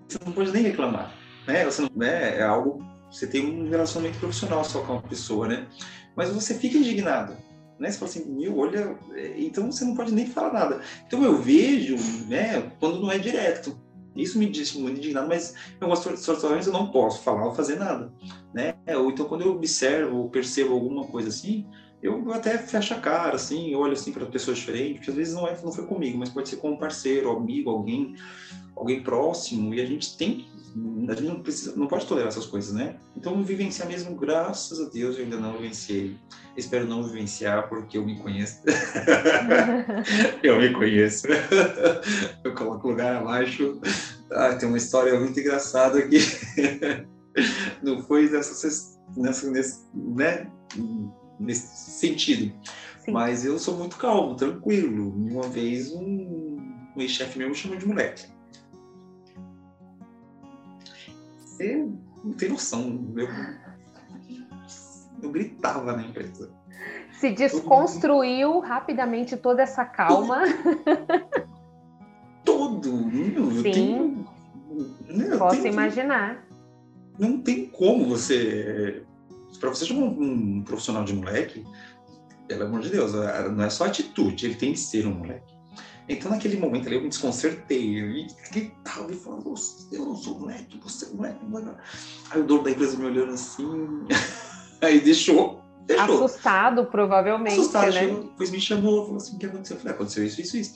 você não pode nem reclamar, né? Você não, né? É algo você tem um relacionamento profissional só com uma pessoa, né? Mas você fica indignado, né? Você fala assim, meu, olha, é, então você não pode nem falar nada. Então eu vejo, né, quando não é direto. Isso me deixa muito indignado, mas em algumas situações eu não posso falar ou fazer nada, né? Ou então quando eu observo ou percebo alguma coisa assim, eu até fecho a cara, assim, olho assim para pessoas diferentes, porque às vezes não, é, não foi comigo, mas pode ser com um parceiro, amigo, alguém, alguém próximo, e a gente tem, a gente não precisa, não pode tolerar essas coisas, né? Então vivenciar mesmo, graças a Deus, eu ainda não vivenciei. Espero não vivenciar porque eu me conheço. eu me conheço. eu coloco o lugar abaixo. Ah, tem uma história muito engraçada aqui. não foi nessa, nessa nesse, né? Nesse sentido. Sim. Mas eu sou muito calmo, tranquilo. Uma vez um, um ex-chefe meu me chamou de moleque. Você não tem noção. Eu, eu gritava na empresa. Se desconstruiu rapidamente toda essa calma. Todo! Meu, eu Sim. tenho, né, eu Posso tenho- imaginar. Não tem como você. Para você chamar um, um profissional de moleque, pelo amor de Deus, não é só atitude, ele tem que ser um moleque. Então, naquele momento ali, eu me desconcertei. Eu gritava e falava: "Você- Eu não sou moleque, você é moleque. moleque." Aí o dono da empresa me olhando assim. Aí deixou. Deixou. Assustado, provavelmente, Assustado, né? depois me chamou, falou assim: o que aconteceu? Eu falei: aconteceu isso, isso, isso.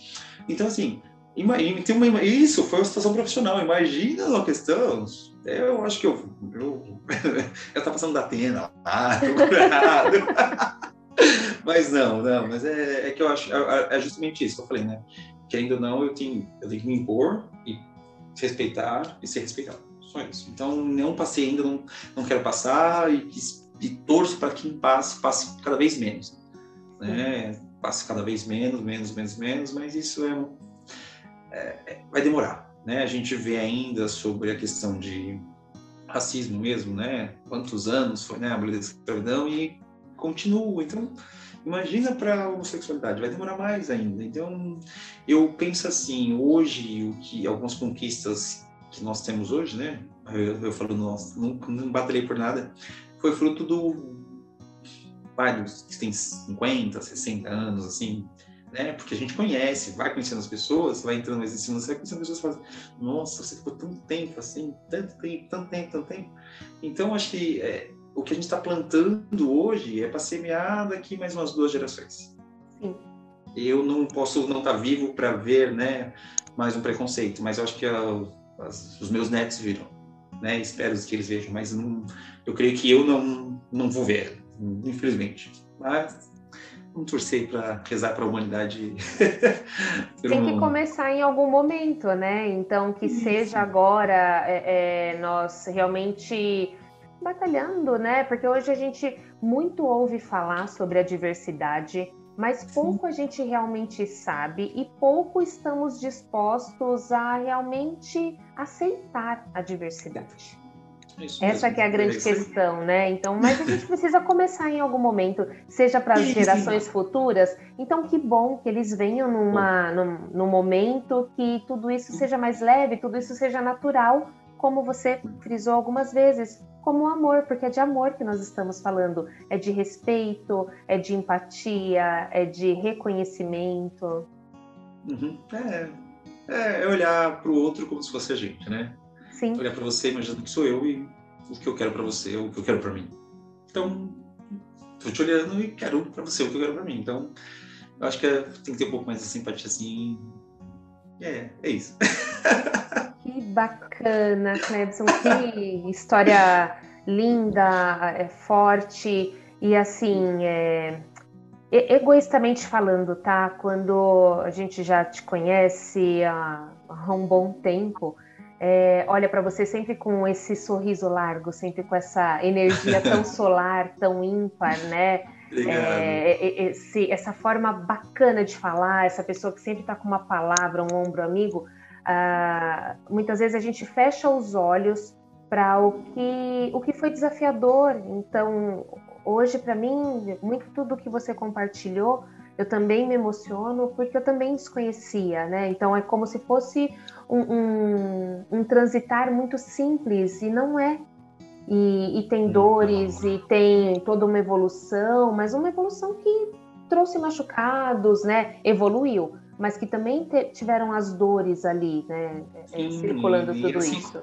Então, assim, imagina, tem uma, isso foi uma situação profissional. Imagina uma questão. Eu acho que eu. Eu, eu passando da Atena lá, procurado. Mas não, não, mas é, é que eu acho, é, é justamente isso que eu falei, né? Querendo ou não, eu tenho, eu tenho que me impor e respeitar e ser respeitado. Só isso. Então, não passei ainda, não, não quero passar e, e torço para que quem passe, passe cada vez menos. Né? Passe cada vez menos, menos, menos, menos, mas isso é, é- vai demorar. Né? A gente vê ainda sobre a questão de racismo mesmo, né? Quantos anos foi né, a abolição da escravidão e continua. Então, imagina para a homossexualidade, vai demorar mais ainda. Então, eu penso assim, hoje, o que algumas conquistas que nós temos hoje, né? Eu, eu falo, nós, não, não batalhei por nada, foi fruto do. Vai, dos que tem 50, 60 anos, assim, né? Porque a gente conhece, vai conhecendo as pessoas, vai entrando mais cima, você vai conhecendo as pessoas e fala, nossa, você ficou tanto tempo assim, tanto tempo, tanto tempo, tanto tempo. Então, acho que é, o que a gente está plantando hoje é para semear daqui mais umas duas gerações. Sim. Eu não posso não estar vivo para ver, né, mais um preconceito, mas eu acho que a- as- os meus netos viram, né? Espero que eles vejam, mas não, eu creio que eu não não vou ver, infelizmente. Mas vamos torcer para rezar para a humanidade. Tem que começar em algum momento, né? Então, que Isso. seja agora é, é, nós realmente batalhando, né? Porque hoje a gente muito ouve falar sobre a diversidade, mas pouco a gente realmente sabe e pouco estamos dispostos a realmente aceitar a diversidade. Isso Essa mesmo, que é a grande questão, né? Então, mas a gente precisa começar em algum momento, seja para as gerações futuras. Então, que bom que eles venham numa, num, num momento que tudo isso seja mais leve, tudo isso seja natural, como você frisou algumas vezes, como o amor, porque é de amor que nós estamos falando, é de respeito, é de empatia, é de reconhecimento. Uhum. É, é, é olhar para o outro como se fosse a gente, né? Sim, Olhar para você imaginando que sou eu e o que eu quero para você, o que eu quero para mim. Então, tô te olhando e quero para você o que eu quero para mim. Então, Eu acho que é, tem que ter um pouco mais de simpatia, assim. É, é isso. Que bacana, Clebson. Que história linda, é, forte e assim, é, egoístamente falando, tá? Quando a gente já te conhece há, há um bom tempo, é, olha para você sempre com esse sorriso largo, sempre com essa energia tão solar, tão ímpar, né? É, esse, essa forma bacana de falar, essa pessoa que sempre está com uma palavra, um ombro amigo. Ah, muitas vezes a gente fecha os olhos para o que, o que foi desafiador. Então, hoje, para mim, muito tudo que você compartilhou, eu também me emociono porque eu também desconhecia, né? Então, é como se fosse um, um, um transitar muito simples e não é. E, e tem dores e tem toda uma evolução, mas uma evolução que trouxe machucados, né? Evoluiu, mas que também te, tiveram as dores ali, né? Sim, circulando tudo assim, isso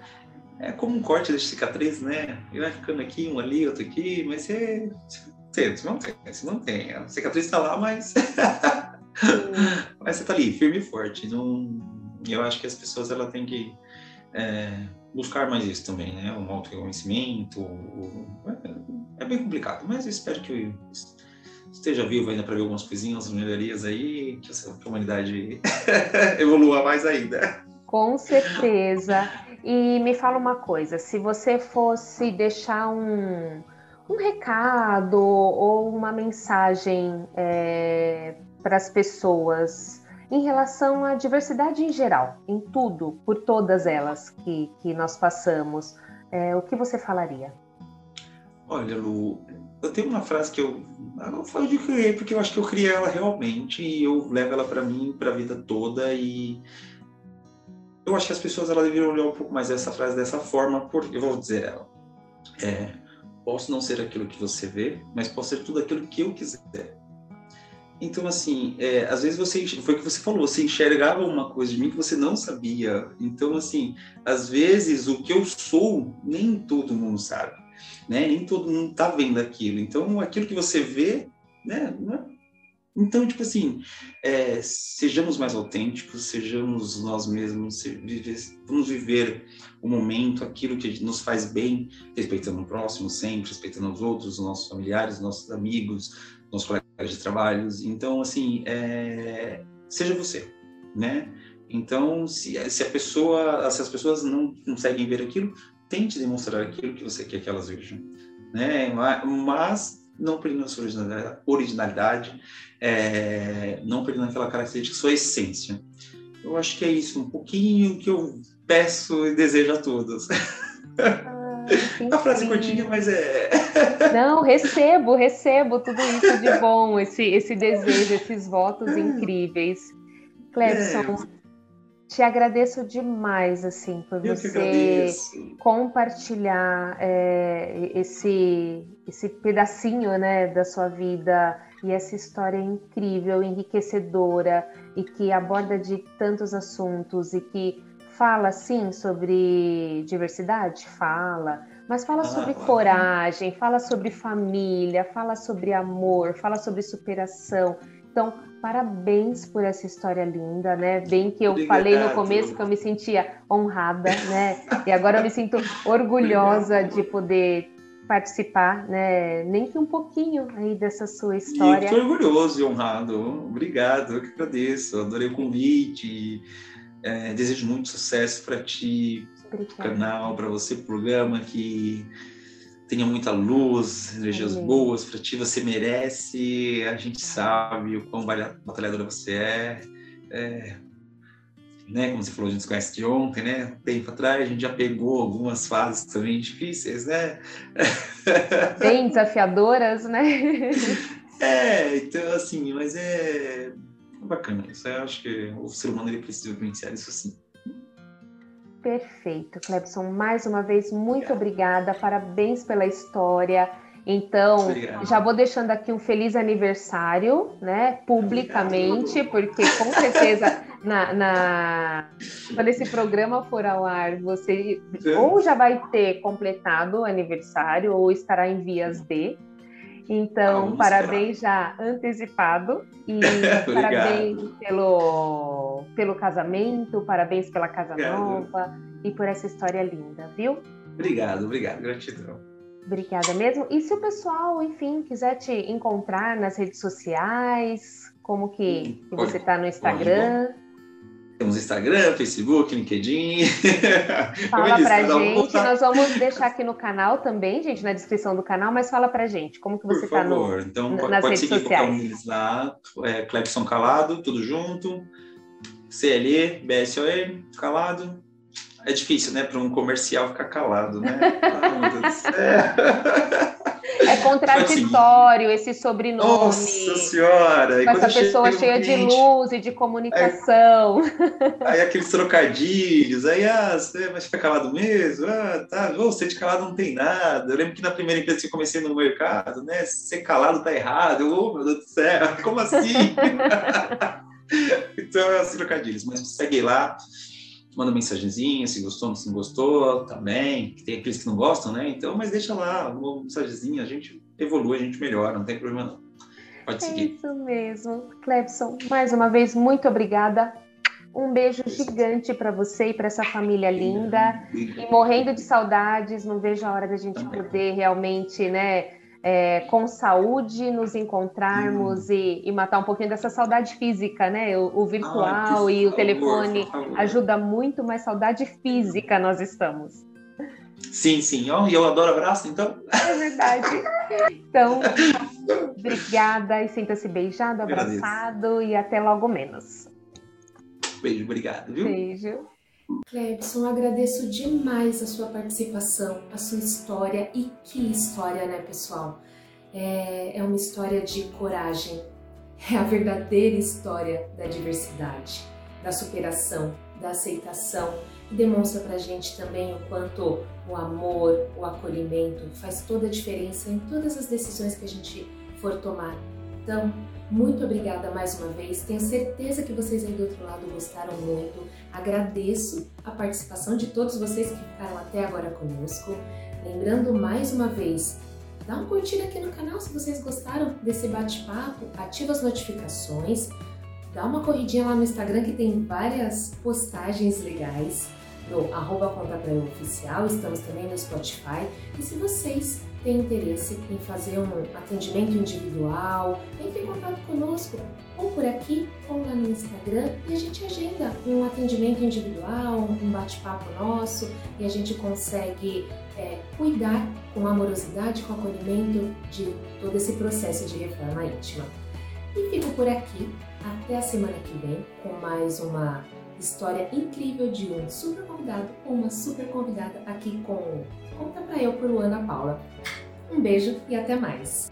é como um corte de cicatriz, né? E vai ficando aqui, um ali, outro aqui, mas você, você, tem, você não tem. A cicatriz está lá, mas mas você está ali, firme e forte. Não, eu acho que as pessoas ela têm que é, buscar mais isso também, né? Um autoconhecimento. É, é bem complicado, mas eu espero que eu esteja vivo ainda para ver algumas coisinhas, melhorias aí, que a humanidade evolua mais ainda. Com certeza. E me fala uma coisa: se você fosse deixar um, um recado ou uma mensagem é, para as pessoas em relação à diversidade em geral, em tudo, por todas elas que, que nós passamos, é, o que você falaria? Olha, Lu, eu tenho uma frase que eu, eu falo de criar, porque eu acho que eu criei ela realmente e eu levo ela para mim, para a vida toda e eu acho que as pessoas elas deveriam olhar um pouco mais essa frase dessa forma, porque eu vou dizer ela. É, posso não ser aquilo que você vê, mas posso ser tudo aquilo que eu quiser. Então, assim, é, às vezes você, foi o que você falou, você enxergava uma coisa de mim que você não sabia. Então, assim, às vezes o que eu sou, nem todo mundo sabe, né? Nem todo mundo tá vendo aquilo. Então, aquilo que você vê, né? Não é então, tipo assim, é, sejamos mais autênticos, sejamos nós mesmos, vamos viver o momento, aquilo que nos faz bem, respeitando o próximo sempre, respeitando os outros, os nossos familiares, nossos amigos, nossos colegas de trabalho. Então, assim, é, seja você, né? Então, se, se a pessoa, se as pessoas não conseguem ver aquilo, tente demonstrar aquilo que você quer que elas vejam, né? Mas não perdendo a sua originalidade, é, não perdendo aquela característica, sua essência. Eu acho que é isso, um pouquinho que eu peço e desejo a todos. Ah, a frase curtinha, mas é. Não, recebo, recebo tudo isso de bom, esse, esse desejo, esses votos é. incríveis. Clebson, é te agradeço demais assim por Eu você compartilhar é, esse esse pedacinho né da sua vida e essa história incrível enriquecedora e que aborda de tantos assuntos e que fala sim sobre diversidade? Fala. Mas fala ah, sobre coragem fala sobre família fala sobre amor fala sobre superação então, parabéns por essa história linda, né? Bem que eu Obrigado. falei no começo que eu me sentia honrada, né? E agora eu me sinto orgulhosa Obrigado. de poder participar, né? Nem que um pouquinho aí dessa sua história. Estou orgulhoso e honrado. Obrigado, eu que agradeço. Adorei o convite. É, desejo muito sucesso para ti, pro canal, para você, programa que tenha muita luz, energias Amém. boas para ti, você merece, a gente sabe o quão batalhadora você é, é, né, como você falou, a gente se conhece de ontem, né, tempo atrás, a gente já pegou algumas fases também difíceis, né? Bem desafiadoras, né? é, então assim, mas é bacana, isso eu acho que o ser humano ele precisa vivenciar isso sim. Perfeito, Clebson. Mais uma vez, muito obrigada. Parabéns pela história. Então, Obrigado. já vou deixando aqui um feliz aniversário, né, publicamente, Obrigado. porque com certeza na, na, quando esse programa for ao ar, você ou já vai ter completado o aniversário ou estará em vias de. Então, parabéns já antecipado e parabéns pelo, pelo casamento, parabéns pela casa obrigado. nova e por essa história linda, viu? Obrigado, obrigado, gratidão. Obrigada mesmo. E se o pessoal, enfim, quiser te encontrar nas redes sociais, como que, que você está no Instagram? Temos Instagram, Facebook, LinkedIn. Fala pra gente, nós vamos deixar aqui no canal também, gente, na descrição do canal, mas fala pra gente, como que você está no então, nas pode redes seguir sociais. um deles lá, é, Clepson Calado, tudo junto, CLE, BSOE, Calado. É difícil, né, para um comercial ficar calado, né? Ah. É contraditório esse sobrenome. Nossa senhora! Com essa pessoa cheia de luz e de comunicação. Aí, aí aqueles trocadilhos, aí ah, você vai ficar calado mesmo? Ah, tá, você de calado não tem nada. Eu lembro que na primeira empresa que eu comecei no mercado, né? Ser calado tá errado. Eu, oh, meu Deus do céu, como assim? então, é os trocadilhos. Mas segue lá manda mensagenzinha, se gostou, se não gostou, também. Tem aqueles que não gostam, né? Então, mas deixa lá, uma mensagenzinha, a gente evolui, a gente melhora, não tem problema não. Pode é seguir. Isso mesmo. Clebson, mais uma vez, muito obrigada. Um beijo gigante para você e para essa família linda. E morrendo de saudades, não vejo a hora da gente também. poder realmente, né? É, com saúde, nos encontrarmos hum. e, e, matar um pouquinho dessa saudade física, né? O, o virtual e o telefone ajuda muito, mas saudade física nós estamos. Sim, sim. Oh, e eu adoro abraço, então. É verdade. Então, obrigada e sinta-se beijado, abraçado e até logo menos. Beijo, obrigado, viu? Beijo. Clebson, agradeço demais a sua participação, a sua história e que história, né, pessoal? É, é uma história de coragem, é a verdadeira história da diversidade, da superação, da aceitação e demonstra pra gente também o quanto o amor, o acolhimento faz toda a diferença em todas as decisões que a gente for tomar. Então, muito obrigada mais uma vez. Tenho certeza que vocês aí do outro lado gostaram muito. Agradeço a participação de todos vocês que ficaram até agora conosco. Lembrando mais uma vez, dá um curtir aqui no canal se vocês gostaram desse bate-papo, ativa as notificações, dá uma corridinha lá no Instagram que tem várias postagens legais no arroba conta pra eu oficial, estamos também no Spotify. E se vocês tem interesse em fazer um atendimento individual, entre em contato conosco, ou por aqui, ou lá no Instagram, e a gente agenda um atendimento individual, um bate-papo nosso, e a gente consegue é, cuidar com amorosidade, com acolhimento de todo esse processo de reforma íntima. E fico por aqui, até a semana que vem, com mais uma história incrível de um super convidado ou uma super convidada aqui com Conta Pra Eu por Luana Paula. Um beijo e até mais!